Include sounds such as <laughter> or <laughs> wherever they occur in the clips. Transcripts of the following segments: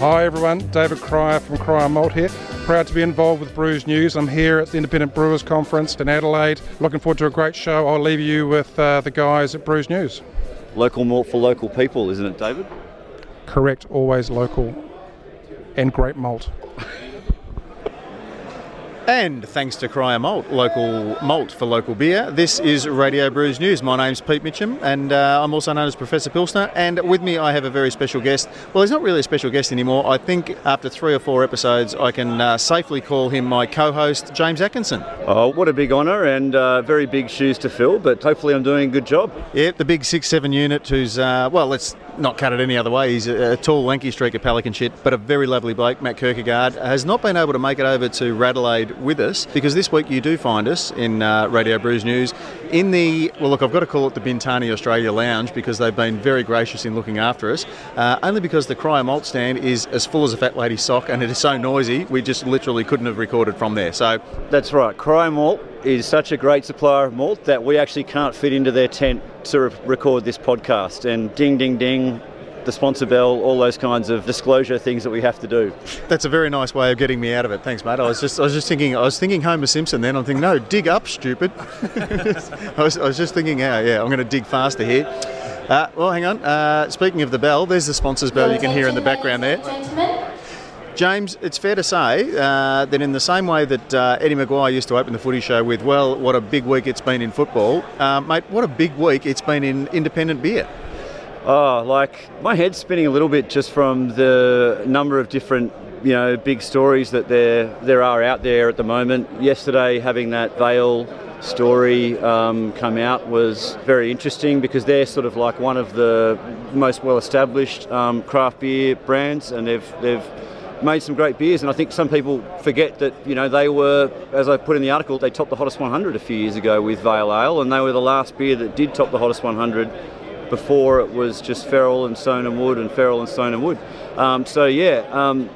Hi everyone, David Cryer from Cryer Malt here. Proud to be involved with Brews News. I'm here at the Independent Brewers Conference in Adelaide. Looking forward to a great show. I'll leave you with uh, the guys at Brews News. Local malt for local people, isn't it, David? Correct, always local and great malt. <laughs> And thanks to Cryer Malt, local malt for local beer, this is Radio Brews News. My name's Pete Mitcham, and uh, I'm also known as Professor Pilsner. And with me, I have a very special guest. Well, he's not really a special guest anymore. I think after three or four episodes, I can uh, safely call him my co host, James Atkinson. Oh, what a big honour and uh, very big shoes to fill, but hopefully I'm doing a good job. Yeah, the big six seven unit who's, uh, well, let's not cut it any other way. He's a, a tall, lanky streak of pelican shit, but a very lovely bloke, Matt Kirkegaard, has not been able to make it over to Radelaide with us because this week you do find us in uh, Radio Brews News in the, well, look, I've got to call it the Bintani Australia Lounge because they've been very gracious in looking after us, uh, only because the Cryer Malt stand is as full as a fat lady's sock and it is so noisy, we just literally couldn't have recorded from there. So That's right, Cryer Malt is such a great supplier of malt that we actually can't fit into their tent to re- record this podcast. And ding, ding, ding, the sponsor bell, all those kinds of disclosure things that we have to do. That's a very nice way of getting me out of it. Thanks, mate. I was just, I was just thinking, I was thinking Homer Simpson. Then I'm thinking, no, dig up, stupid. <laughs> I, was, I was just thinking, yeah, yeah, I'm going to dig faster here. Uh, well, hang on. Uh, speaking of the bell, there's the sponsors bell you can hear in the background there. James, it's fair to say uh, that in the same way that uh, Eddie McGuire used to open the footy show with, well, what a big week it's been in football, uh, mate, what a big week it's been in independent beer. Oh, like my head's spinning a little bit just from the number of different, you know, big stories that there there are out there at the moment. Yesterday, having that Vale story um, come out was very interesting because they're sort of like one of the most well-established um, craft beer brands, and they've they've made some great beers. And I think some people forget that you know they were, as I put in the article, they topped the hottest 100 a few years ago with Vale Ale, and they were the last beer that did top the hottest 100 before it was just Feral and Stone and Wood and Feral and Stone and Wood. Um, so yeah, um,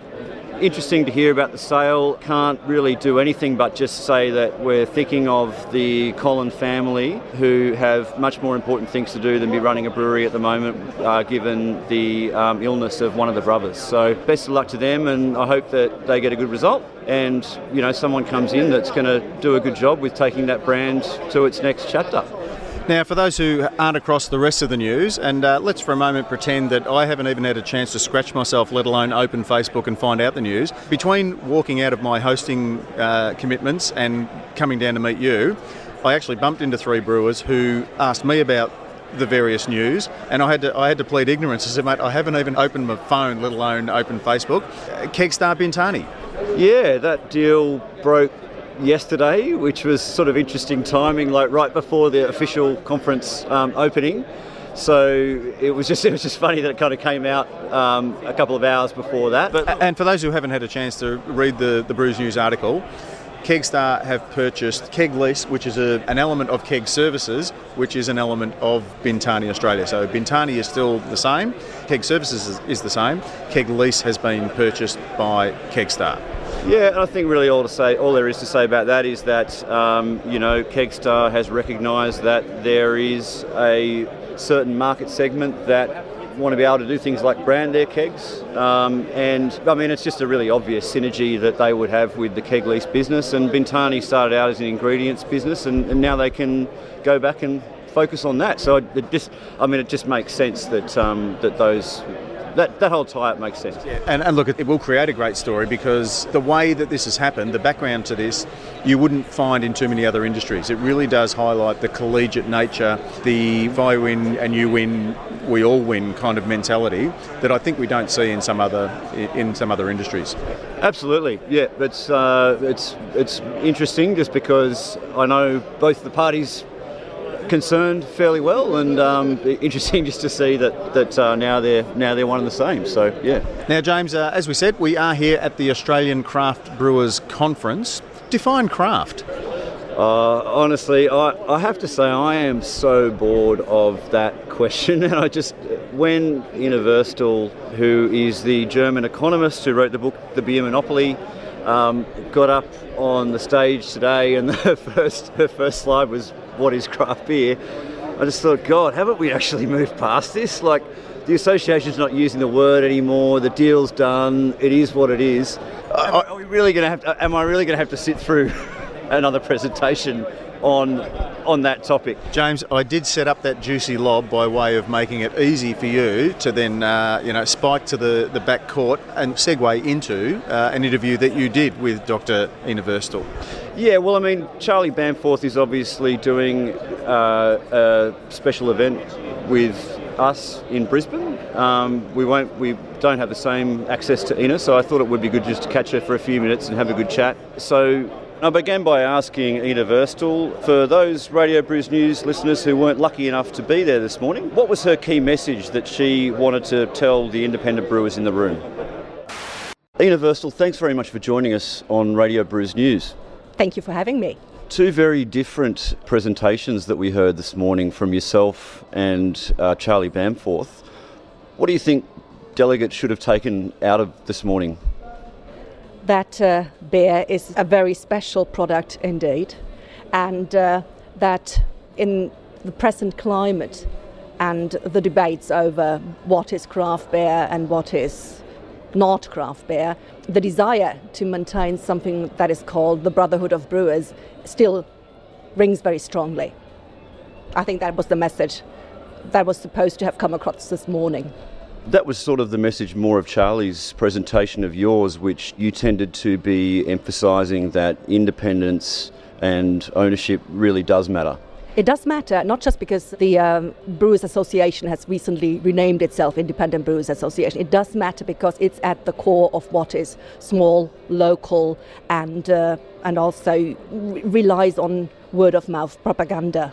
interesting to hear about the sale. Can't really do anything but just say that we're thinking of the Collin family, who have much more important things to do than be running a brewery at the moment, uh, given the um, illness of one of the brothers. So best of luck to them, and I hope that they get a good result. And you know, someone comes in that's going to do a good job with taking that brand to its next chapter. Now, for those who aren't across the rest of the news, and uh, let's for a moment pretend that I haven't even had a chance to scratch myself, let alone open Facebook and find out the news. Between walking out of my hosting uh, commitments and coming down to meet you, I actually bumped into three brewers who asked me about the various news, and I had to I had to plead ignorance. I said, mate, I haven't even opened my phone, let alone open Facebook. Uh, Kegstar Bintani. Yeah, that deal broke yesterday, which was sort of interesting timing, like right before the official conference um, opening. So it was just <laughs> it was just funny that it kind of came out um, a couple of hours before that. But And for those who haven't had a chance to read the, the Brews News article, Kegstar have purchased Keg Lease, which is a, an element of Keg Services, which is an element of Bintani Australia. So Bintani is still the same, Keg Services is, is the same, Keg Lease has been purchased by Kegstar. Yeah, and I think really all to say, all there is to say about that is that um, you know Kegstar has recognised that there is a certain market segment that want to be able to do things like brand their kegs, um, and I mean it's just a really obvious synergy that they would have with the keg lease business. And Bintani started out as an ingredients business, and, and now they can go back and focus on that. So it just, I mean, it just makes sense that um, that those that, that whole tie-up makes sense. Yeah. And, and look, it will create a great story because the way that this has happened, the background to this, you wouldn't find in too many other industries. It really does highlight the collegiate nature, the if I win and you win, we all win kind of mentality that I think we don't see in some other in some other industries. Absolutely, yeah. It's uh, it's it's interesting just because I know both the parties concerned fairly well, and um, <laughs> interesting just to see that that uh, now they're now they're one and the same. So yeah. Now, James, uh, as we said, we are here at the Australian Craft Brewers Conference. Define craft. Uh, honestly, I, I have to say I am so bored of that <laughs> question. And I just, when Ina Verstl, who is the German economist who wrote the book The Beer Monopoly, um, got up on the stage today, and <laughs> the first her first slide was "What is craft beer?" I just thought, God, haven't we actually moved past this? Like, the association's not using the word anymore. The deal's done. It is what it is. Are, are we really going to have? To, am I really going to have to sit through <laughs> another presentation on on that topic. James, I did set up that juicy lob by way of making it easy for you to then, uh, you know, spike to the, the back court and segue into uh, an interview that you did with Dr. Ina Verstl. Yeah, well, I mean, Charlie Bamforth is obviously doing uh, a special event with us in Brisbane. Um, we won't, we don't have the same access to Ina, so I thought it would be good just to catch her for a few minutes and have a good chat. So I began by asking Ina Verstl, for those Radio Brews News listeners who weren't lucky enough to be there this morning, what was her key message that she wanted to tell the independent brewers in the room? Ina Verstl, thanks very much for joining us on Radio Brews News. Thank you for having me. Two very different presentations that we heard this morning from yourself and uh, Charlie Bamforth. What do you think delegates should have taken out of this morning? that uh, beer is a very special product indeed, and uh, that in the present climate and the debates over what is craft beer and what is not craft beer, the desire to maintain something that is called the Brotherhood of Brewers still rings very strongly. I think that was the message that was supposed to have come across this morning. That was sort of the message more of Charlie's presentation of yours, which you tended to be emphasising that independence and ownership really does matter. It does matter, not just because the um, Brewers Association has recently renamed itself Independent Brewers Association. It does matter because it's at the core of what is small, local, and uh, and also relies on word of mouth propaganda.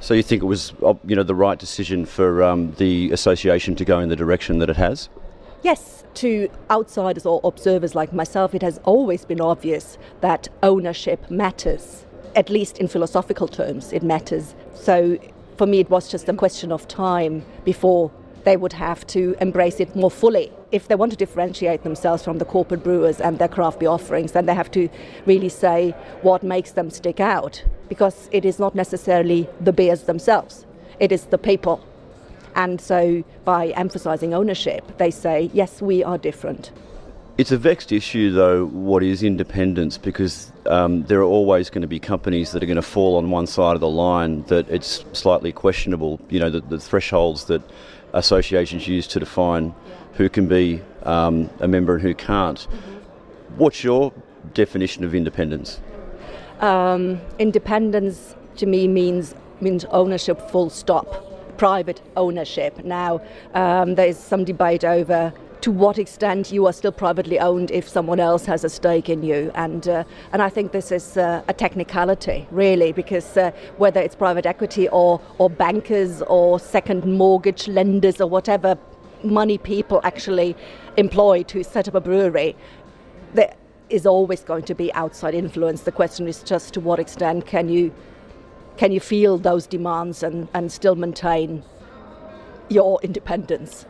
So you think it was, you know, the right decision for um, the association to go in the direction that it has? Yes, to outsiders or observers like myself, it has always been obvious that ownership matters. At least in philosophical terms, it matters. So for me, it was just a question of time before they would have to embrace it more fully. If they want to differentiate themselves from the corporate brewers and their craft beer offerings, then they have to really say what makes them stick out. Because it is not necessarily the beers themselves, it is the people. And so by emphasizing ownership, they say, yes, we are different. It's a vexed issue, though, what is independence, because um, there are always going to be companies that are going to fall on one side of the line that it's slightly questionable, you know, the, the thresholds that associations use to define who can be um, a member and who can't. Mm-hmm. What's your definition of independence? Um, independence to me means means ownership, full stop. Private ownership. Now, um, there is some debate over to what extent you are still privately owned if someone else has a stake in you. And, uh, and I think this is uh, a technicality, really, because uh, whether it's private equity or, or bankers or second mortgage lenders or whatever money people actually employ to set up a brewery, there is always going to be outside influence. The question is just to what extent can you, can you feel those demands and, and still maintain your independence?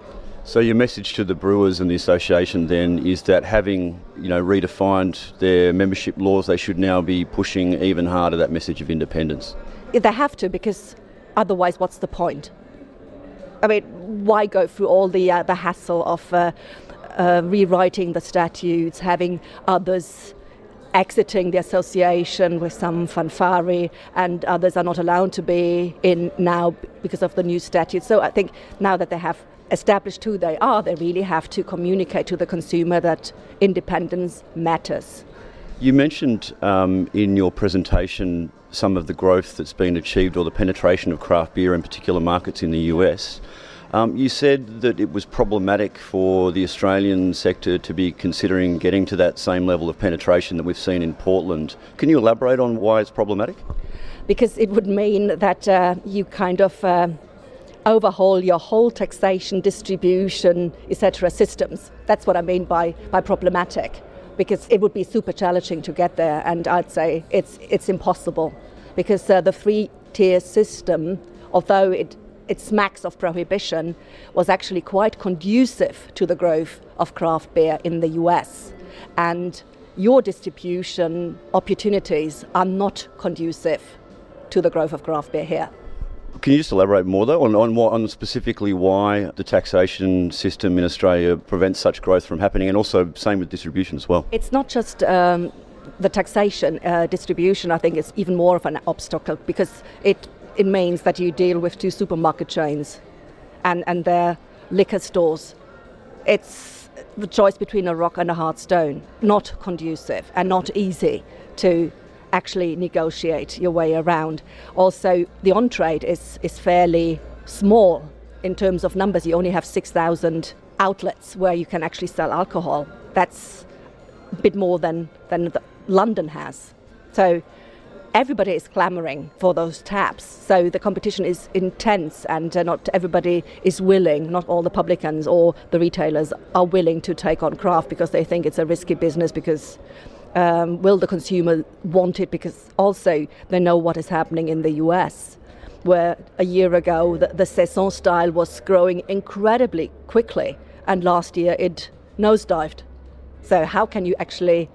So your message to the brewers and the association then is that having you know redefined their membership laws, they should now be pushing even harder that message of independence. They have to because otherwise, what's the point? I mean, why go through all the uh, the hassle of uh, uh, rewriting the statutes, having others exiting the association with some fanfare, and others are not allowed to be in now because of the new statutes. So I think now that they have established who they are, they really have to communicate to the consumer that independence matters. You mentioned um, in your presentation some of the growth that's been achieved or the penetration of craft beer in particular markets in the US. Um, you said that it was problematic for the Australian sector to be considering getting to that same level of penetration that we've seen in Portland. Can you elaborate on why it's problematic? Because it would mean that uh, you kind of uh, overhaul your whole taxation, distribution, etc. systems. That's what I mean by, by problematic, because it would be super challenging to get there, and I'd say it's, it's impossible. Because uh, the three tier system, although it, it smacks of prohibition, was actually quite conducive to the growth of craft beer in the US. And your distribution opportunities are not conducive to the growth of craft beer here. Can you just elaborate more though on, on, on specifically why the taxation system in Australia prevents such growth from happening, and also same with distribution as well? It's not just um, the taxation uh, distribution. I think it's even more of an obstacle because it it means that you deal with two supermarket chains, and and their liquor stores. It's the choice between a rock and a hard stone. Not conducive and not easy to actually negotiate your way around. Also, the on trade is, is fairly small in terms of numbers. You only have 6,000 outlets where you can actually sell alcohol. That's a bit more than, than London has. So everybody is clamoring for those taps. So the competition is intense, and uh, not everybody is willing, not all the publicans or the retailers are willing to take on craft because they think it's a risky business because um, will the consumer want it? Because also they know what is happening in the US, where a year ago the, the Saison style was growing incredibly quickly, and last year it nosedived. So, how can you actually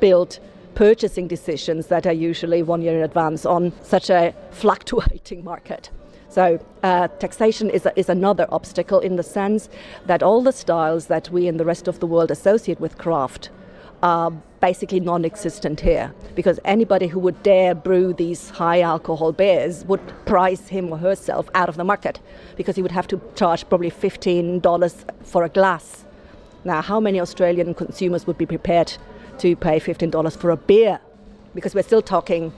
build purchasing decisions that are usually one year in advance on such a fluctuating market? So, uh, taxation is, a, is another obstacle in the sense that all the styles that we in the rest of the world associate with craft are basically non existent here because anybody who would dare brew these high alcohol beers would price him or herself out of the market because he would have to charge probably $15 for a glass. Now, how many Australian consumers would be prepared to pay $15 for a beer? Because we're still talking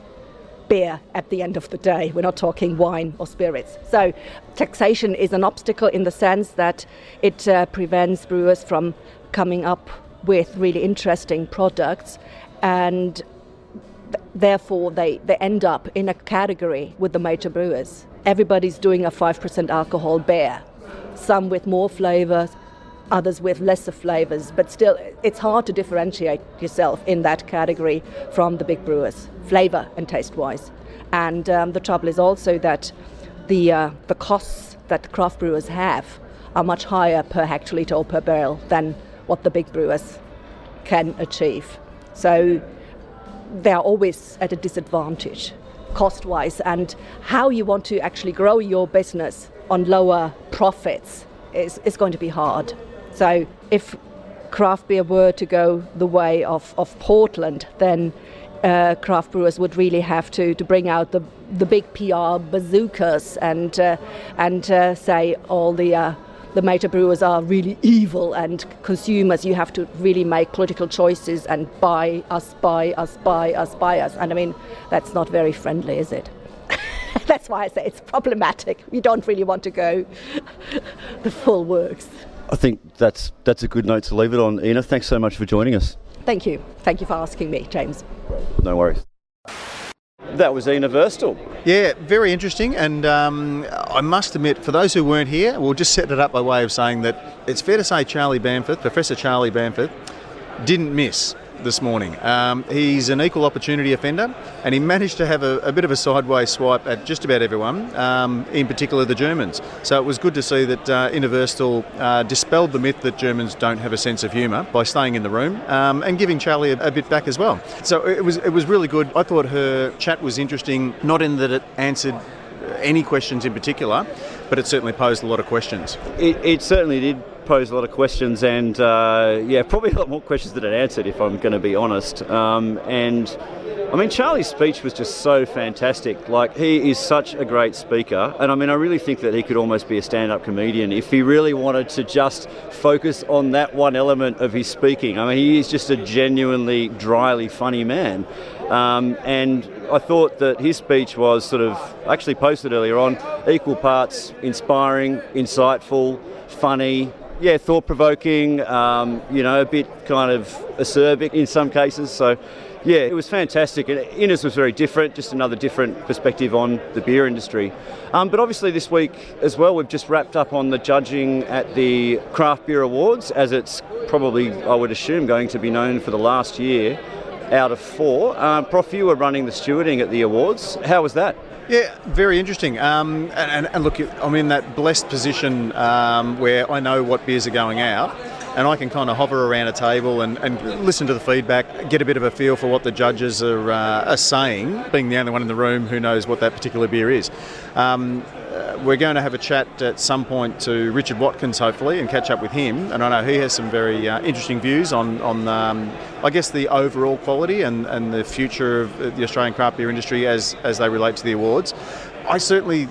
beer at the end of the day. We're not talking wine or spirits. So, taxation is an obstacle in the sense that it uh, prevents brewers from coming up with really interesting products and therefore they, they end up in a category with the major brewers. Everybody's doing a 5% alcohol beer, some with more flavors, others with lesser flavors, but still it's hard to differentiate yourself in that category from the big brewers, flavor and taste wise. And um, the trouble is also that the, uh, the costs that craft brewers have are much higher per hectoliter or per barrel than what the big brewers can achieve. So they are always at a disadvantage cost wise, and how you want to actually grow your business on lower profits is, is going to be hard. So if craft beer were to go the way of, of Portland, then uh, craft brewers would really have to, to bring out the, the big PR bazookas and, uh, and uh, say all the uh, the major brewers are really evil and consumers. You have to really make political choices and buy us buy us buy us buy us. And i mean that's not very friendly is it? <laughs> That's why i say it's problematic. We don't really want to go <laughs> the full works. I think that's that's a good note to leave it on. Ina thanks so much for joining us. Thank you. Thank you for asking me james. No worries that was Ina. Yeah, very interesting. And um, I must admit, for those who weren't here, we'll just set it up by way of saying that it's fair to say Charlie Bamforth, Professor Charlie Bamforth, didn't miss this morning. Um, he's an equal opportunity offender, and he managed to have a, a bit of a sideways swipe at just about everyone, um, in particular the Germans. So it was good to see that uh, Ina uh, dispelled the myth that Germans don't have a sense of humour by staying in the room um, and giving Charlie a, a, bit back as well. So it was it was really good. I thought her chat was interesting, not in that it answered any questions in particular, but it certainly posed a lot of questions. It, it certainly did pose a lot of questions, and uh, yeah, probably a lot more questions than it answered, if I'm going to be honest. Um, and I mean, Charlie's speech was just so fantastic. Like, he is such a great speaker, and I mean, I really think that he could almost be a stand-up comedian if he really wanted to just focus on that one element of his speaking. I mean, he is just a genuinely dryly funny man. Um, and I thought that his speech was sort of actually posted earlier on equal parts inspiring, insightful, funny, yeah, thought provoking, um, you know, a bit kind of acerbic in some cases. So, yeah, it was fantastic. And Ina's was very different, just another different perspective on the beer industry. Um, but obviously, this week as well, we've just wrapped up on the judging at the Craft Beer Awards, as it's probably, I would assume, going to be known for the last year out of four. Um, Prof, you were running the stewarding at the awards. How was that? Yeah, very interesting. Um, and, and, and, look, I'm in that blessed position um, where I know what beers are going out. and I can kind of hover around a table and, and listen to the feedback, get a bit of a feel for what the judges are, uh, are saying, being the only one in the room who knows what that particular beer is. Um, uh, we're going to have a chat at some point to Richard Watkins, hopefully, and catch up with him. And I know he has some very uh, interesting views on, on um, I guess, the overall quality and, and the future of the Australian craft beer industry as, as they relate to the awards. I certainly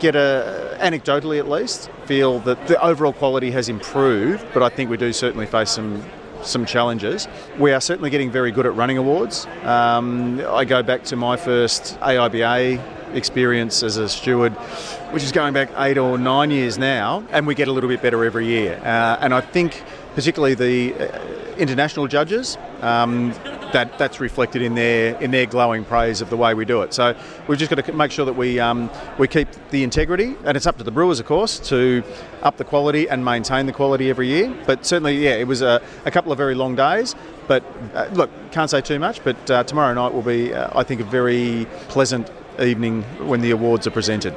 get a, anecdotally at least, feel that the overall quality has improved, but I think we do certainly face some some challenges. We are certainly getting very good at running awards. Um, I go back to my first AIBA experience as a steward, which is going back eight or nine years now, and we get a little bit better every year. Uh, and I think, particularly the uh, international judges, um, that that's reflected in their in their glowing praise of the way we do it. So we've just got to make sure that we um, we keep the integrity, and it's up to the brewers, of course, to up the quality and maintain the quality every year. But certainly, yeah, it was a, a couple of very long days. But uh, look, can't say too much. But uh, tomorrow night will be, uh, I think, a very pleasant evening when the awards are presented.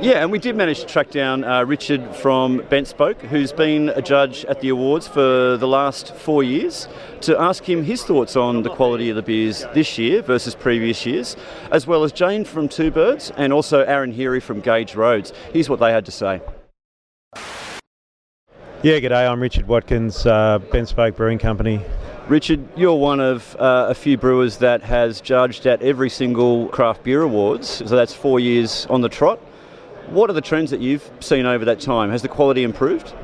Yeah, and we did manage to track down uh, Richard from BentSpoke, who's been a judge at the awards for the last four years, to ask him his thoughts on the quality of the beers this year versus previous years, as well as Jayne from Two Birds and also Aaron Heary from Gage Roads. Here's what they had to say. Yeah, g'day. I'm Richard Watkins, uh, BentSpoke Brewing Company. Richard, you're one of uh, a few brewers that has judged at every single craft beer awards, so that's four years on the trot. What are the trends that you've seen over that time? Has the quality improved?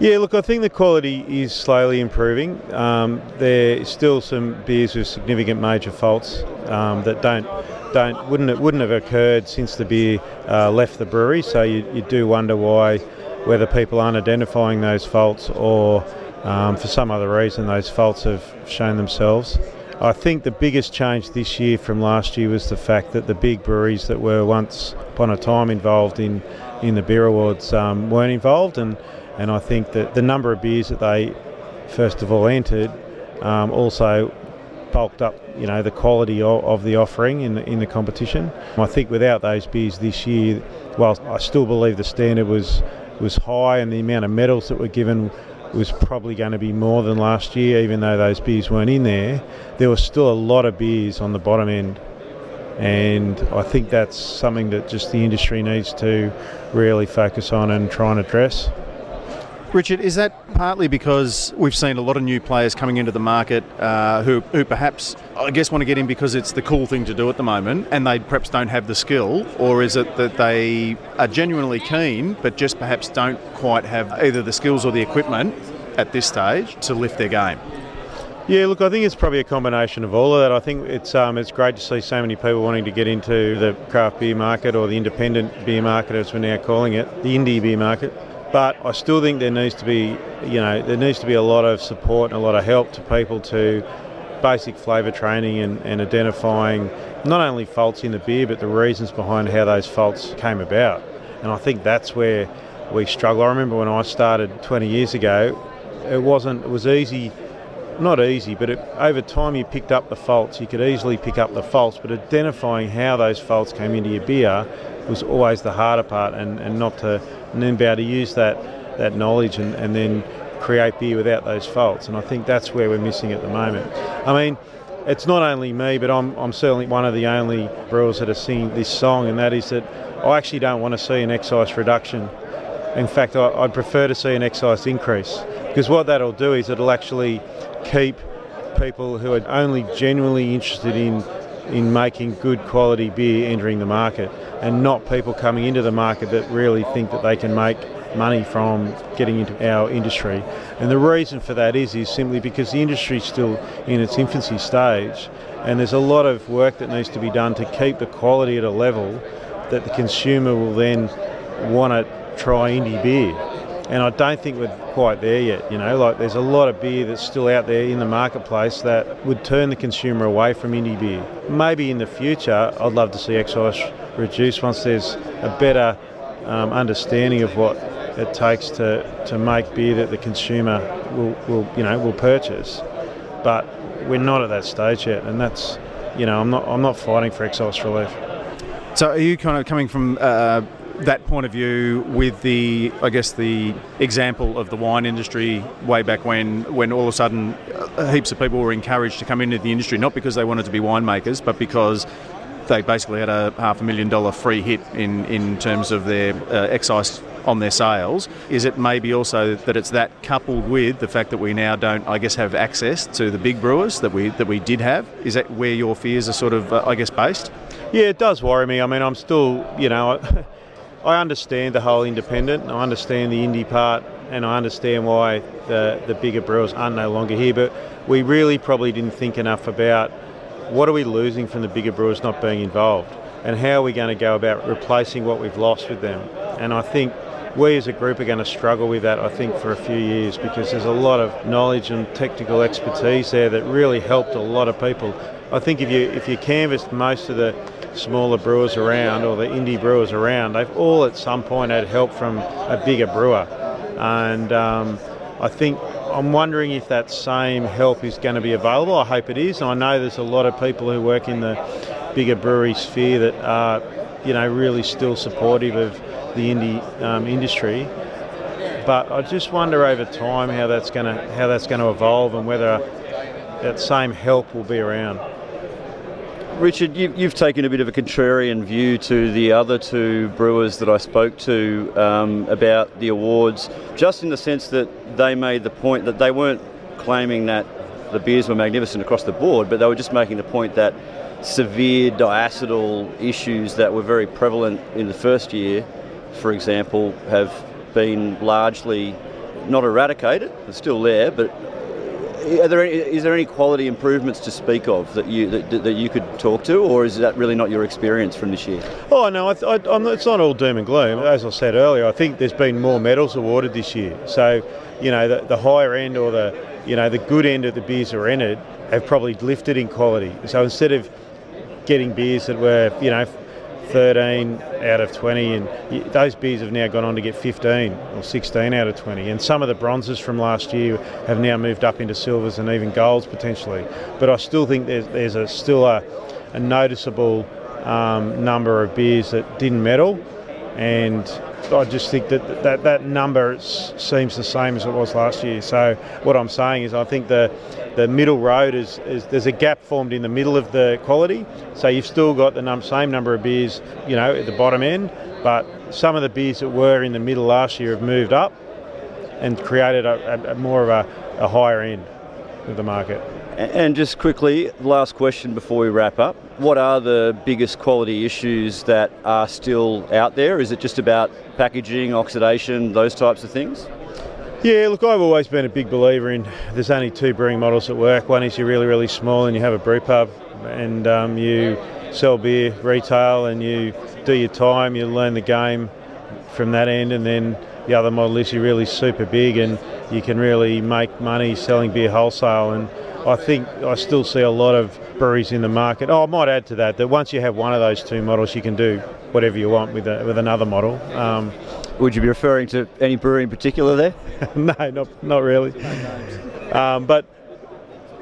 Yeah, look, I think the quality is slowly improving. Um, there's still some beers with significant major faults um, that don't don't wouldn't it wouldn't have occurred since the beer uh, left the brewery. So you, you do wonder why whether people aren't identifying those faults or um, for some other reason those faults have shown themselves. I think the biggest change this year from last year was the fact that the big breweries that were once upon a time involved in, in the beer awards um, weren't involved, and, and I think that the number of beers that they first of all entered um, also bulked up, you know, the quality of, of, the offering in the, in the competition. I think without those beers this year, whilst I still believe the standard was was high and the amount of medals that were given was probably going to be more than last year, even though those beers weren't in there. There was still a lot of beers on the bottom end, and I think that's something that just the industry needs to really focus on and try and address. Richard, is that partly because we've seen a lot of new players coming into the market uh, who, who perhaps, I guess, want to get in because it's the cool thing to do at the moment and they perhaps don't have the skill? Or is it that they are genuinely keen but just perhaps don't quite have either the skills or the equipment at this stage to lift their game? Yeah, look, I think it's probably a combination of all of that. I think it's um, it's great to see so many people wanting to get into the craft beer market or the independent beer market, as we're now calling it, the indie beer market. But I still think there needs to be, you know, there needs to be a lot of support and a lot of help to people to basic flavour training and, and identifying not only faults in the beer but the reasons behind how those faults came about. And I think that's where we struggle. I remember when I started 20 years ago, it wasn't, it was easy not easy, but it, over time you picked up the faults. You could easily pick up the faults, but identifying how those faults came into your beer was always the harder part, and, and not to and then be able to use that that knowledge and, and then create beer without those faults. And I think that's where we're missing at the moment. I mean, it's not only me, but I'm, I'm certainly one of the only brewers that are singing this song, and that is that I actually don't want to see an excise reduction. In fact, I, would prefer to see an excise increase because what that'll do is it'll actually keep people who are only genuinely interested in in making good quality beer entering the market and not people coming into the market that really think that they can make money from getting into our industry. And the reason for that is is simply because the industry is still in its infancy stage and there's a lot of work that needs to be done to keep the quality at a level that the consumer will then want to try indie beer and I don't think we're quite there yet. You know, like there's a lot of beer that's still out there in the marketplace that would turn the consumer away from indie beer. Maybe in the future, I'd love to see excise reduced once there's a better um, understanding of what it takes to, to make beer that the consumer will, will you know will purchase. But we're not at that stage yet, and that's you know I'm not I'm not fighting for excise relief. So are you kind of coming from uh, that point of view with the, I guess, the example of the wine industry way back when, when all of a sudden uh, heaps of people were encouraged to come into the industry, not because they wanted to be winemakers, but because they basically had a half a million dollar free hit in, in terms of their uh, excise on their sales. Is it maybe also that it's that coupled with the fact that we now don't, I guess, have access to the big brewers that we that we did have? Is that where your fears are sort of, uh, I guess, based? Yeah, it does worry me. I mean, I'm still, you know, <laughs> I understand the whole independent, I understand the indie part, and I understand why the, the bigger brewers are no longer here, but we really probably didn't think enough about what are we losing from the bigger brewers not being involved, and how are we going to go about replacing what we've lost with them. And I think we as a group are going to struggle with that, I think, for a few years because there's a lot of knowledge and technical expertise there that really helped a lot of people. I think if you if you canvassed most of the smaller brewers around or the indie brewers around, they've all at some point had help from a bigger brewer. And um, I think I'm wondering if that same help is going to be available. I hope it is. I know there's a lot of people who work in the bigger brewery sphere that are, you know, really still supportive of the indie um, industry. But I just wonder over time how that's going to how that's going to evolve and whether that same help will be around. Richard, you, have taken a bit of a contrarian view to the other two brewers that I spoke to um, about the awards, just in the sense that they made the point that they weren't claiming that the beers were magnificent across the board, but they were just making the point that severe diacetyl issues that were very prevalent in the first year, for example, have been largely not eradicated, they're still there, but are there any, is there any quality improvements to speak of that you that, that, you could talk to, or is that really not your experience from this year? Oh no, I, I, it's not all doom and gloom. As I said earlier, I think there's been more medals awarded this year. So, you know, the, the higher end or the you know the good end of the beers are entered have probably lifted in quality. So instead of getting beers that were you know 13 out of 20, and those beers have now gone on to get 15 or 16 out of 20. And some of the bronzes from last year have now moved up into silvers and even golds potentially. But I still think there's, there's a, still a, a noticeable um, number of beers that didn't medal, and I just think that that, that number seems the same as it was last year. So what I'm saying is I think the the middle road is, is there's a gap formed in the middle of the quality. So you've still got the num- same number of beers, you know, at the bottom end, but some of the beers that were in the middle last year have moved up and created a, a, a more of a, a higher end of the market. And just quickly, last question before we wrap up. What are the biggest quality issues that are still out there? Is it just about packaging, oxidation, those types of things? Yeah, look, I've always been a big believer in there's only two brewing models that work. One is you're really, really small and you have a brew pub and um, you sell beer retail and you do your time, you learn the game from that end, and then the other model is you're really super big and you can really make money selling beer wholesale. And I think I still see a lot of breweries in the market. Oh, I might add to that that once you have one of those two models, you can do whatever you want with a, with another model. Um, Would you be referring to any brewery in particular there? <laughs> no, not not really. Um, but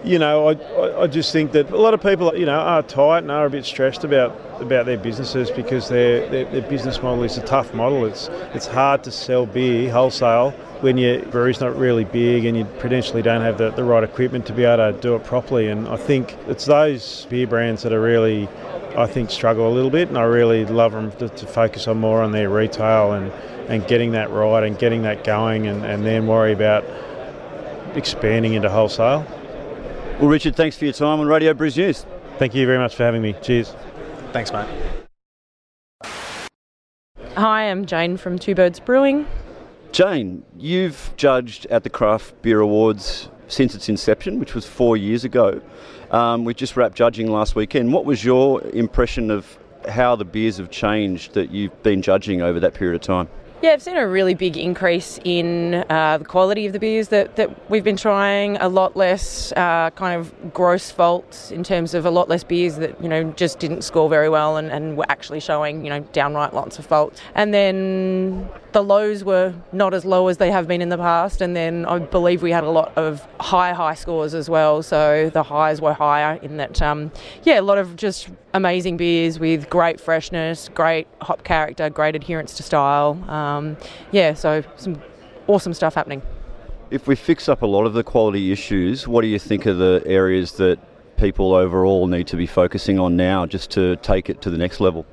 you know, I, I just think that a lot of people, you know, are tight and are a bit stressed about about their businesses because their, their, their business model is a tough model. It's it's hard to sell beer wholesale when your brewery's not really big and you potentially don't have the, the right equipment to be able to do it properly. And I think it's those beer brands that are really, I think, struggle a little bit. And I really love them to, to focus on more on their retail and, and getting that right and getting that going and, and then worry about expanding into wholesale. Well, Richard, thanks for your time on Radio Brews News. Thank you very much for having me. Cheers. Thanks, mate. Hi, I'm Jayne from Two Birds Brewing. Jayne, you've judged at the Craft Beer Awards since its inception, which was four years ago. Um, we just wrapped judging last weekend. What was your impression of how the beers have changed that you've been judging over that period of time? Yeah, I've seen a really big increase in uh, the quality of the beers that, that we've been trying. A lot less uh, kind of gross faults in terms of a lot less beers that you know just didn't score very well and, and were actually showing you know downright lots of faults. And then the lows were not as low as they have been in the past. And then I believe we had a lot of high high scores as well. So the highs were higher in that. Um, yeah, a lot of just amazing beers with great freshness, great hop character, great adherence to style. Um, yeah, so some awesome stuff happening. If we fix up a lot of the quality issues, what do you think are the areas that people overall need to be focusing on now just to take it to the next level?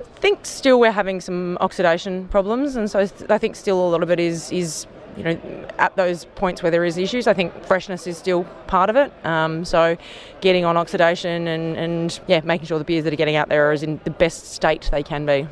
I think still we're having some oxidation problems, and so I think still a lot of it is is you know, at those points where there is issues, I think freshness is still part of it. Um, so, getting on oxidation and, and yeah, making sure the beers that are getting out there are in the best state they can be.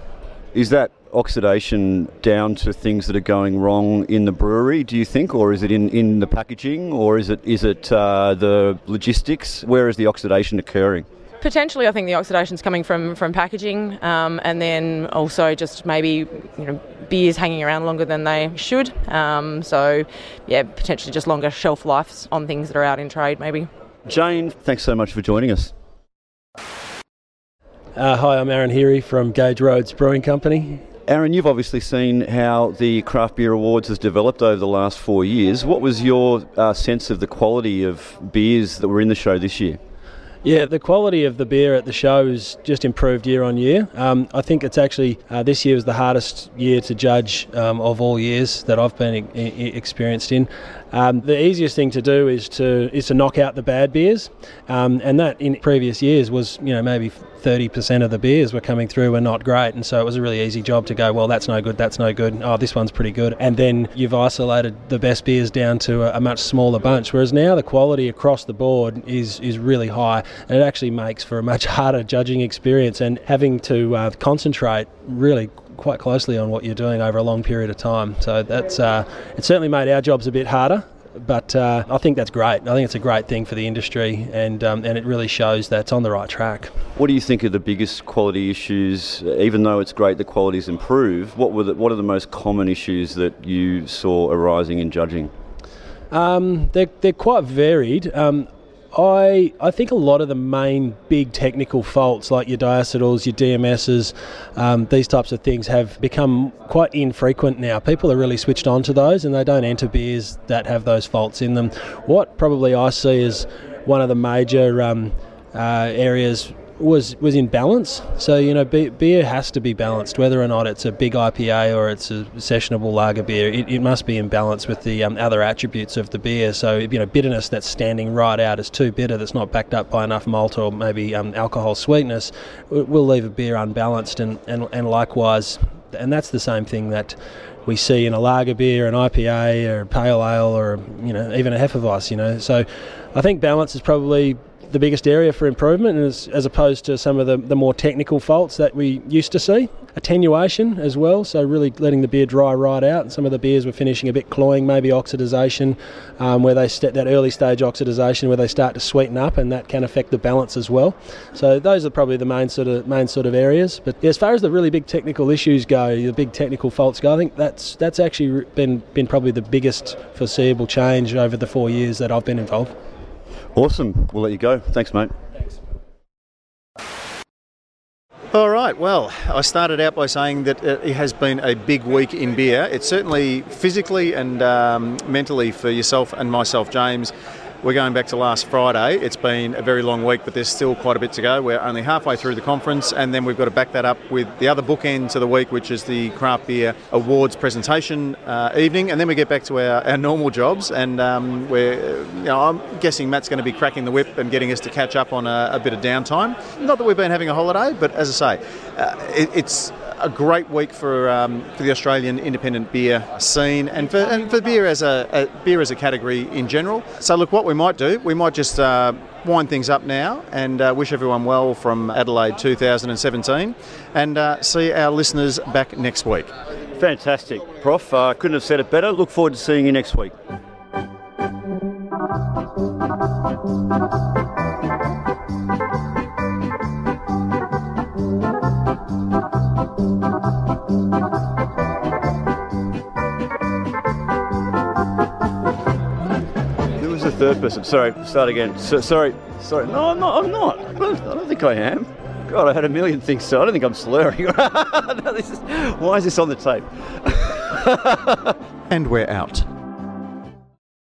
Is that oxidation down to things that are going wrong in the brewery? Do you think, or is it in, in the packaging, or is it is it uh, the logistics? Where is the oxidation occurring? Potentially, I think the oxidation is coming from from packaging, um, and then also just maybe you know beers hanging around longer than they should. Um, so, yeah, potentially just longer shelf lives on things that are out in trade, maybe. Jayne, thanks so much for joining us. Uh, hi, I'm Aaron Heary from Gage Roads Brewing Company. Aaron, you've obviously seen how the Craft Beer Awards has developed over the last four years. What was your uh, sense of the quality of beers that were in the show this year? Yeah, the quality of the beer at the show has just improved year on year. Um, I think it's actually uh, this year was the hardest year to judge um, of all years that I've been e- experienced in. Um, the easiest thing to do is to is to knock out the bad beers, um, and that in previous years was you know maybe 30% of the beers were coming through were not great, and so it was a really easy job to go well that's no good, that's no good, oh this one's pretty good, and then you've isolated the best beers down to a, a much smaller bunch. Whereas now the quality across the board is is really high, and it actually makes for a much <laughs> harder judging experience. And having to uh, concentrate really quite closely on what you're doing over a long period of time. So that's uh, it certainly made our jobs a bit harder. But uh, I think that's great. I think it's a great thing for the industry, and um, and it really shows that it's on the right track. What do you think are the biggest quality issues? Even though it's great the quality's improved, what were the, what are the most common issues that you saw arising in judging? Um, they're, they're quite varied. Um, I I think a lot of the main big technical faults, like your diacetyls, your DMSs, um, these types of things, have become quite infrequent now. People are really switched on to those, and they don't enter beers that have those faults in them. What probably I see as one of the major um, uh, areas was was in balance. So you know, beer has to be balanced, whether or not it's a big IPA or it's a sessionable lager beer. It, it must be in balance with the um, other attributes of the beer. So you know, bitterness that's standing right out is too bitter, that's not backed up by enough malt or maybe um, alcohol sweetness, will leave a beer unbalanced. And, and and likewise, and that's the same thing that we see in a lager beer, an IPA, or a pale ale, or you know even a Hefeweiss. You know, so I think balance is probably the biggest area for improvement as, as opposed to some of the, the more technical faults that we used to see. Attenuation as well, so really letting the beer dry right out. Some of the beers were finishing a bit cloying, maybe oxidization, um, where they st- that early stage oxidization where they start to sweeten up, and that can affect the balance as well. So those are probably the main sort of main sort of areas. But as far as the really big technical issues go, the big technical faults go, I think that's that's actually been been probably the biggest foreseeable change over the four years that I've been involved. Awesome. We'll let you go. Thanks, mate. Thanks. All right, well, I started out by saying that it has been a big week in beer. It's certainly physically and um, mentally for yourself and myself, James. We're going back to last Friday. It's been a very long week, but there's still quite a bit to go. We're only halfway through the conference, and then we've got to back that up with the other bookend to the week, which is the Craft Beer Awards presentation uh, evening, and then we get back to our, our normal jobs. And um, we're, you know, I'm guessing Matt's going to be cracking the whip and getting us to catch up on a, a bit of downtime. Not that we've been having a holiday, but as I say, uh, it, it's a great week for um, for the Australian independent beer scene and for and for beer as a, a, beer as a category in general. So look, what we might do, we might just uh, wind things up now and uh, wish everyone well from Adelaide 2017, and uh, see our listeners back next week. Fantastic, Prof. Uh, couldn't have said it better. Look forward to seeing you next week. Third person. Sorry, start again. So, sorry, sorry. No, I'm not. I'm not. I don't, think I am. God, I had a million things. So I don't think I'm slurring. <laughs> no, is, why is this on the tape? <laughs> And we're out.